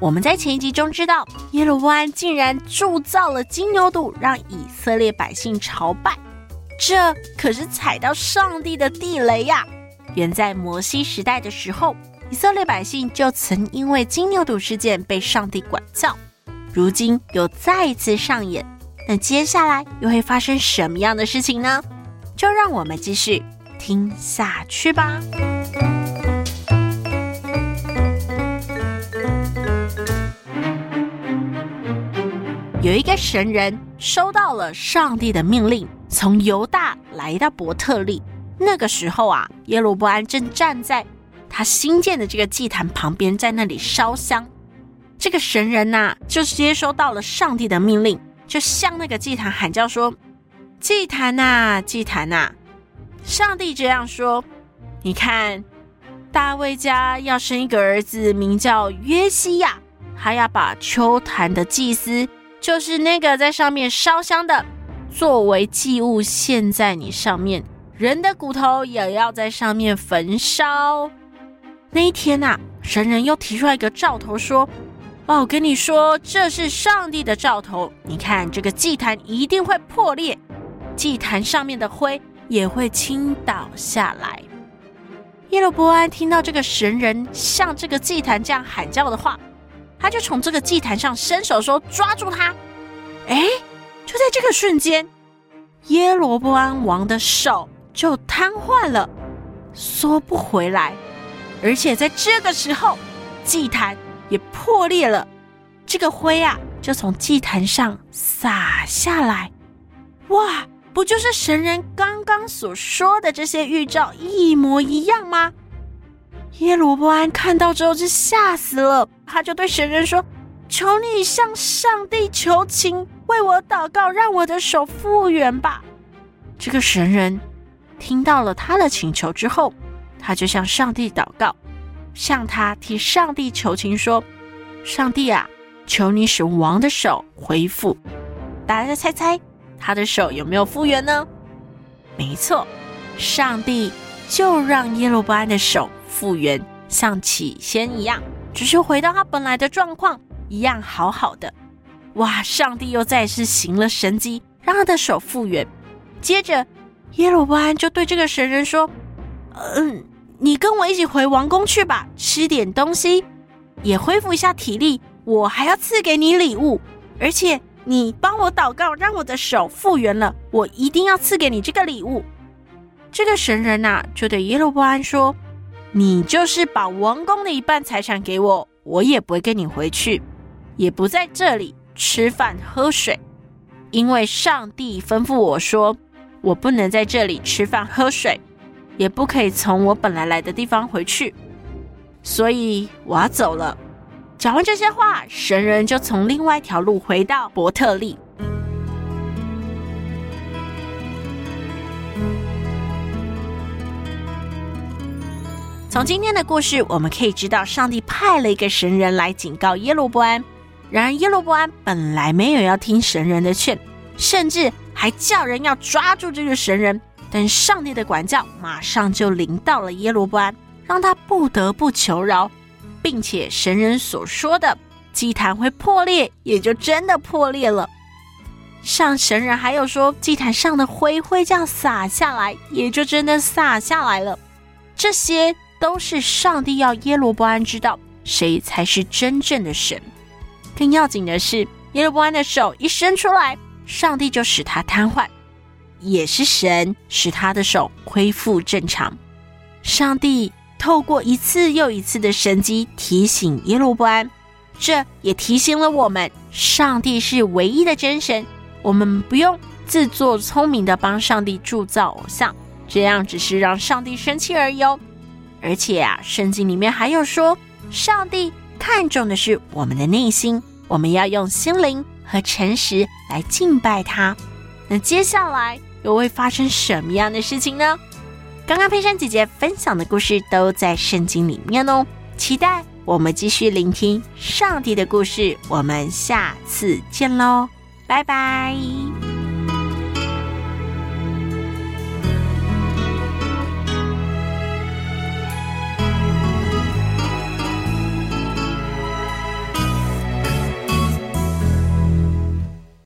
我们在前一集中知道，耶罗波安竟然铸造了金牛犊，让以色列百姓朝拜，这可是踩到上帝的地雷呀！远在摩西时代的时候，以色列百姓就曾因为金牛犊事件被上帝管教，如今又再一次上演，那接下来又会发生什么样的事情呢？就让我们继续听下去吧。有一个神人收到了上帝的命令，从犹大来到伯特利。那个时候啊，耶罗伯安正站在他新建的这个祭坛旁边，在那里烧香。这个神人呐、就接收到了上帝的命令，就向那个祭坛喊叫说：“祭坛呐，祭坛呐！上帝这样说，你看，大卫家要生一个儿子，名叫约西亚，他要把秋坛的祭司。”就是那个在上面烧香的，作为祭物献在你上面，人的骨头也要在上面焚烧。那一天呐、神人又提出来一个兆头，说：“哦，跟你说，这是上帝的兆头。你看这个祭坛一定会破裂，祭坛上面的灰也会倾倒下来。”耶罗波安听到这个神人向这个祭坛这样喊叫的话。他就从这个祭坛上伸手说：“抓住他！”哎，就在这个瞬间，耶罗波安王的手就瘫痪了，缩不回来。而且在这个时候，祭坛也破裂了，这个灰啊，就从祭坛上洒下来。哇，不就是神人刚刚所说的这些预兆一模一样吗？耶罗波安看到之后就吓死了，他就对神人说：“求你向上帝求情，为我祷告，让我的手复原吧。”这个神人听到了他的请求之后，他就向上帝祷告，向他替上帝求情说：“上帝啊，求你使王的手恢复。”大家猜猜他的手有没有复原呢？没错，上帝就让耶罗波安的手。复原像起先一样，只是回到他本来的状况一样好好的。哇！上帝又再次行了神迹，让他的手复原。接着，耶罗波安就对这个神人说：“嗯，你跟我一起回王宫去吧，吃点东西，也恢复一下体力。我还要赐给你礼物，而且你帮我祷告，让我的手复原了，我一定要赐给你这个礼物。”这个神人呐、就对耶罗波安说。你就是把王宫的一半财产给我，我也不会跟你回去，也不在这里吃饭喝水，因为上帝吩咐我说，我不能在这里吃饭喝水，也不可以从我本来来的地方回去，所以我要走了。讲完这些话，神人就从另外一条路回到伯特利。从今天的故事，我们可以知道，上帝派了一个神人来警告耶罗波安。然而，耶罗波安本来没有要听神人的劝，甚至还叫人要抓住这个神人。但上帝的管教马上就临到了耶罗波安，让他不得不求饶，并且神人所说的祭坛会破裂，也就真的破裂了。上神人还有说，祭坛上的灰会这样洒下来，也就真的洒下来了。这些。都是上帝要耶罗波安知道谁才是真正的神。更要紧的是，耶罗波安的手一伸出来，上帝就使他瘫痪，也是神使他的手恢复正常。上帝透过一次又一次的神迹提醒耶罗波安，这也提醒了我们：上帝是唯一的真神，我们不用自作聪明的帮上帝铸造偶像，这样只是让上帝生气而已哦。而且啊，圣经里面还有说，上帝看重的是我们的内心，我们要用心灵和诚实来敬拜他。那接下来又会发生什么样的事情呢？刚刚佩珊姐姐分享的故事都在圣经里面哦，期待我们继续聆听上帝的故事。我们下次见喽，拜拜。